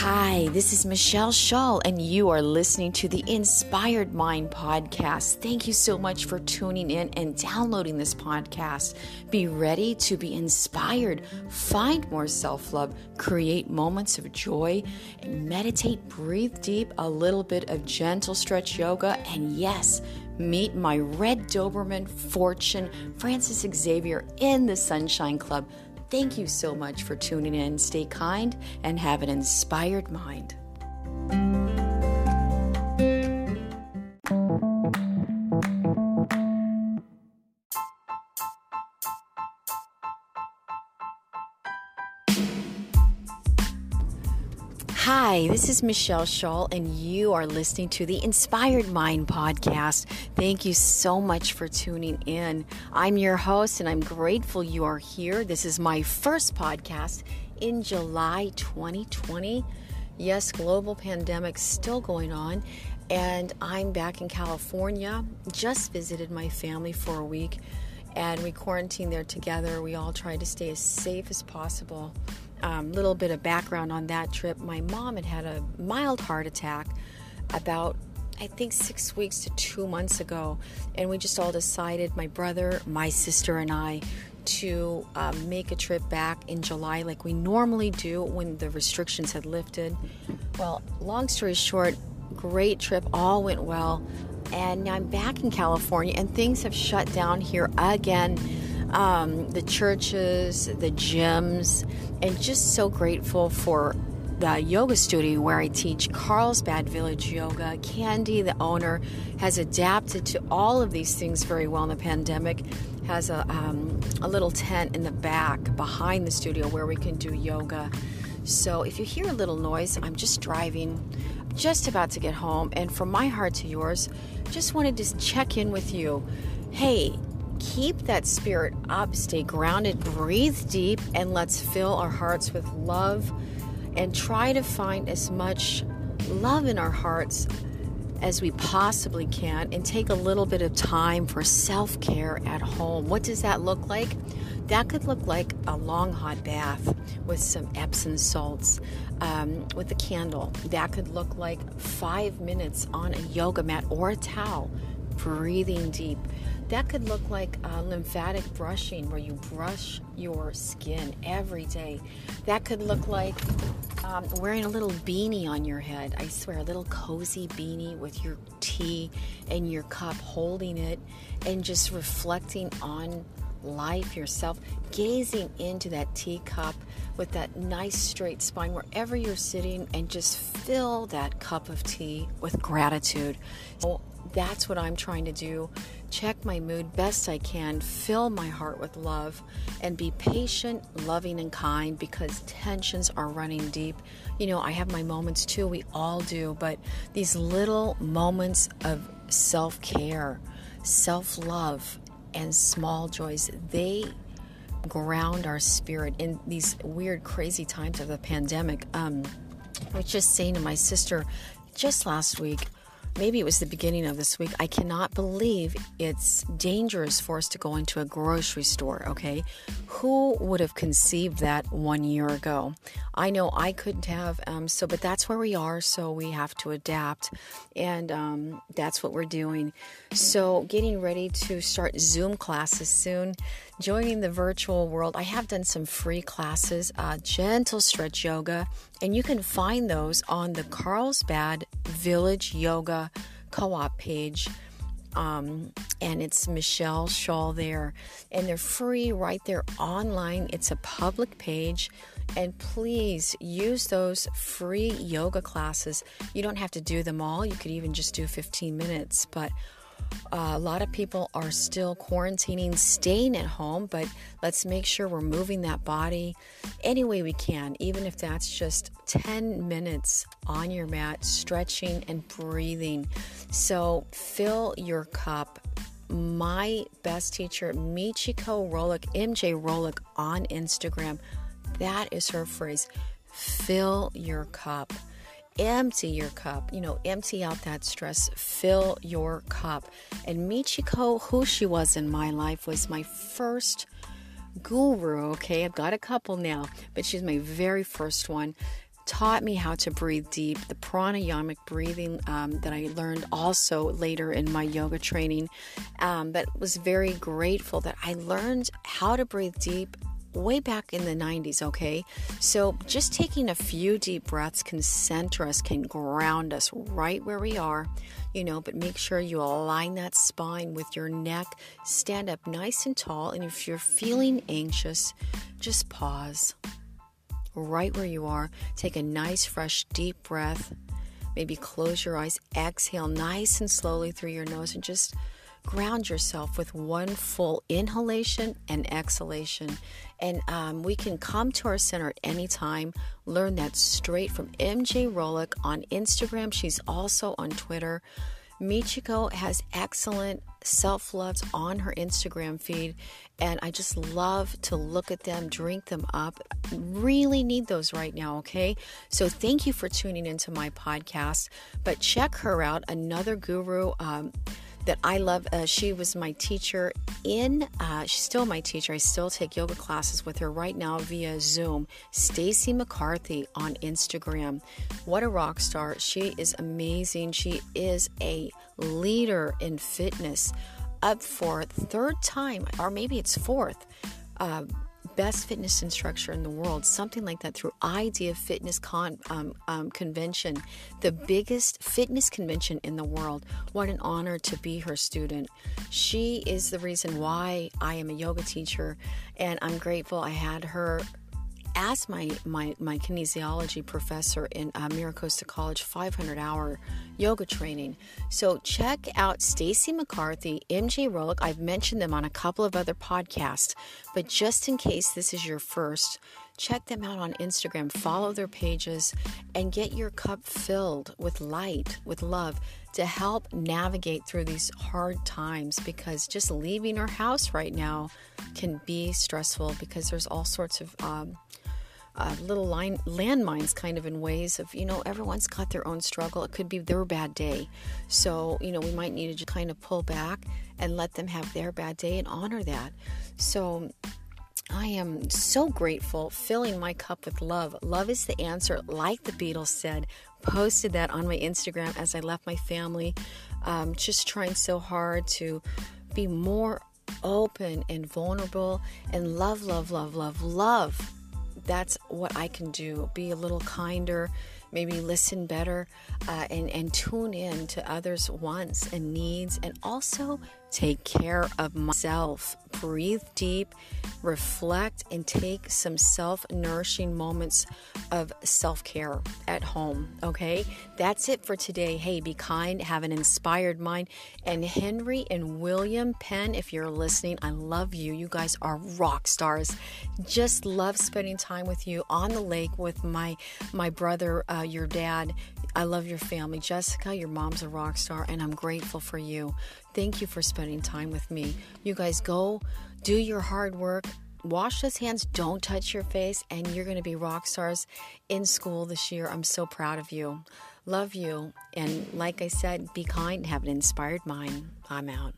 Hi, this is Michelle Shull, and you are listening to the Inspired Mind podcast. Thank you so much for tuning in and downloading this podcast. Be ready to be inspired, find more self love, create moments of joy, and meditate, breathe deep, a little bit of gentle stretch yoga, and yes, meet my Red Doberman Fortune, Francis Xavier in the Sunshine Club. Thank you so much for tuning in. Stay kind and have an inspired mind. Hi, this is Michelle Shull, and you are listening to the Inspired Mind podcast. Thank you so much for tuning in. I'm your host, and I'm grateful you are here. This is my first podcast in July 2020. Yes, global pandemic still going on, and I'm back in California. Just visited my family for a week, and we quarantined there together. We all tried to stay as safe as possible um, little bit of background on that trip. My mom had had a mild heart attack about I think six weeks to two months ago, and we just all decided, my brother, my sister, and I, to um, make a trip back in July like we normally do when the restrictions had lifted. Well, long story short, great trip, all went well, and now I'm back in California, and things have shut down here again um, the churches, the gyms, and just so grateful for the yoga studio where I teach Carlsbad Village Yoga. Candy, the owner, has adapted to all of these things very well in the pandemic. Has a, um, a little tent in the back behind the studio where we can do yoga. So if you hear a little noise, I'm just driving, just about to get home, and from my heart to yours, just wanted to check in with you. Hey, keep that spirit up, stay grounded, breathe deep, and let's fill our hearts with love and try to find as much love in our hearts as we possibly can and take a little bit of time for self care at home. What does that look like? That could look like a long hot bath with some Epsom salts, um, with a candle. That could look like five minutes on a yoga mat or a towel, breathing deep. That could look like lymphatic brushing, where you brush your skin every day. That could look like um, wearing a little beanie on your head. I swear, a little cozy beanie with your tea and your cup, holding it and just reflecting on life yourself, gazing into that teacup with that nice straight spine wherever you're sitting, and just fill that cup of tea with gratitude. So that's what I'm trying to do check my mood best I can, fill my heart with love, and be patient, loving, and kind because tensions are running deep. You know, I have my moments too, we all do, but these little moments of self care, self love, and small joys, they ground our spirit in these weird, crazy times of the pandemic. Um, I was just saying to my sister just last week, maybe it was the beginning of this week. I cannot believe it's dangerous for us to go into a grocery store, okay? Who would have conceived that one year ago? I know I couldn't have, um, so, but that's where we are, so we have to adapt, and um, that's what we're doing. So, getting ready to start Zoom classes soon joining the virtual world. I have done some free classes, uh, gentle stretch yoga, and you can find those on the Carlsbad Village Yoga co op page. Um, and it's Michelle Shull there, and they're free right there online. It's a public page, and please use those free yoga classes. You don't have to do them all, you could even just do 15 minutes, but uh, a lot of people are still quarantining, staying at home, but let's make sure we're moving that body any way we can, even if that's just 10 minutes on your mat, stretching and breathing. So fill your cup. My best teacher, Michiko Rolick, MJ Rolick on Instagram, that is her phrase fill your cup empty your cup, you know, empty out that stress, fill your cup. And Michiko, who she was in my life, was my first guru, okay? I've got a couple now, but she's my very first one taught me how to breathe deep, the pranayamic breathing um, that I learned also later in my yoga training. Um, but was very grateful that I learned how to breathe deep way back in the 90s, okay? So just taking a few deep breaths can center us, can ground us right where we are, you know, but make sure you align that spine with your neck, stand up nice and tall, and if you're feeling anxious, just pause right where you are. Take a nice, fresh, deep breath. Maybe close your eyes, exhale nice and slowly through your nose, and just ground yourself with one full inhalation and exhalation. And um, we can come to our center at any time. Learn that straight from MJ Rolick on Instagram. She's also on Twitter. Michiko has excellent self loves on her Instagram feed, and I just love to look at them, drink them up. Really need those right now, okay? So thank you for tuning into my podcast, but check her out, another guru. Um, that I love. Uh, she was my teacher in, uh, she's still my teacher. I still take yoga classes with her right now via Zoom. Stacy McCarthy on Instagram. What a rock star. She is amazing. She is a leader in fitness up for third time, or maybe it's fourth. Uh, best fitness instructor in the world, something like that, through Idea Fitness Con, um, um, Convention, the biggest fitness convention in the world. What an honor to be her student. She is the reason why I am a yoga teacher, and I'm grateful I had her as my, my, my kinesiology professor in uh, Miracosta College 500 hour yoga training. So check out Stacy McCarthy, MJ Rolick. I've mentioned them on a couple of other podcasts, but just in case this is your first, check them out on Instagram, follow their pages, and get your cup filled with light, with love to help navigate through these hard times because just leaving our house right now can be stressful because there's all sorts of um, uh, little line landmines kind of in ways of you know everyone's got their own struggle it could be their bad day so you know we might need to just kind of pull back and let them have their bad day and honor that so I am so grateful, filling my cup with love. Love is the answer, like the Beatles said. Posted that on my Instagram as I left my family. Um, just trying so hard to be more open and vulnerable and love, love, love, love, love that's what I can do. Be a little kinder, maybe listen better, uh, and, and tune in to others' wants and needs, and also take care of myself. Breathe deep, reflect, and take some self nourishing moments of self care at home. Okay, that's it for today. Hey, be kind, have an inspired mind. And Henry and William Penn, if you're listening, I love you. You guys are rock stars. Just love spending time with you on the lake with my my brother, uh, your dad. I love your family. Jessica, your mom's a rock star, and I'm grateful for you. Thank you for spending time with me. You guys go do your hard work. Wash those hands, don't touch your face, and you're going to be rock stars in school this year. I'm so proud of you. Love you. And like I said, be kind, have an inspired mind. I'm out.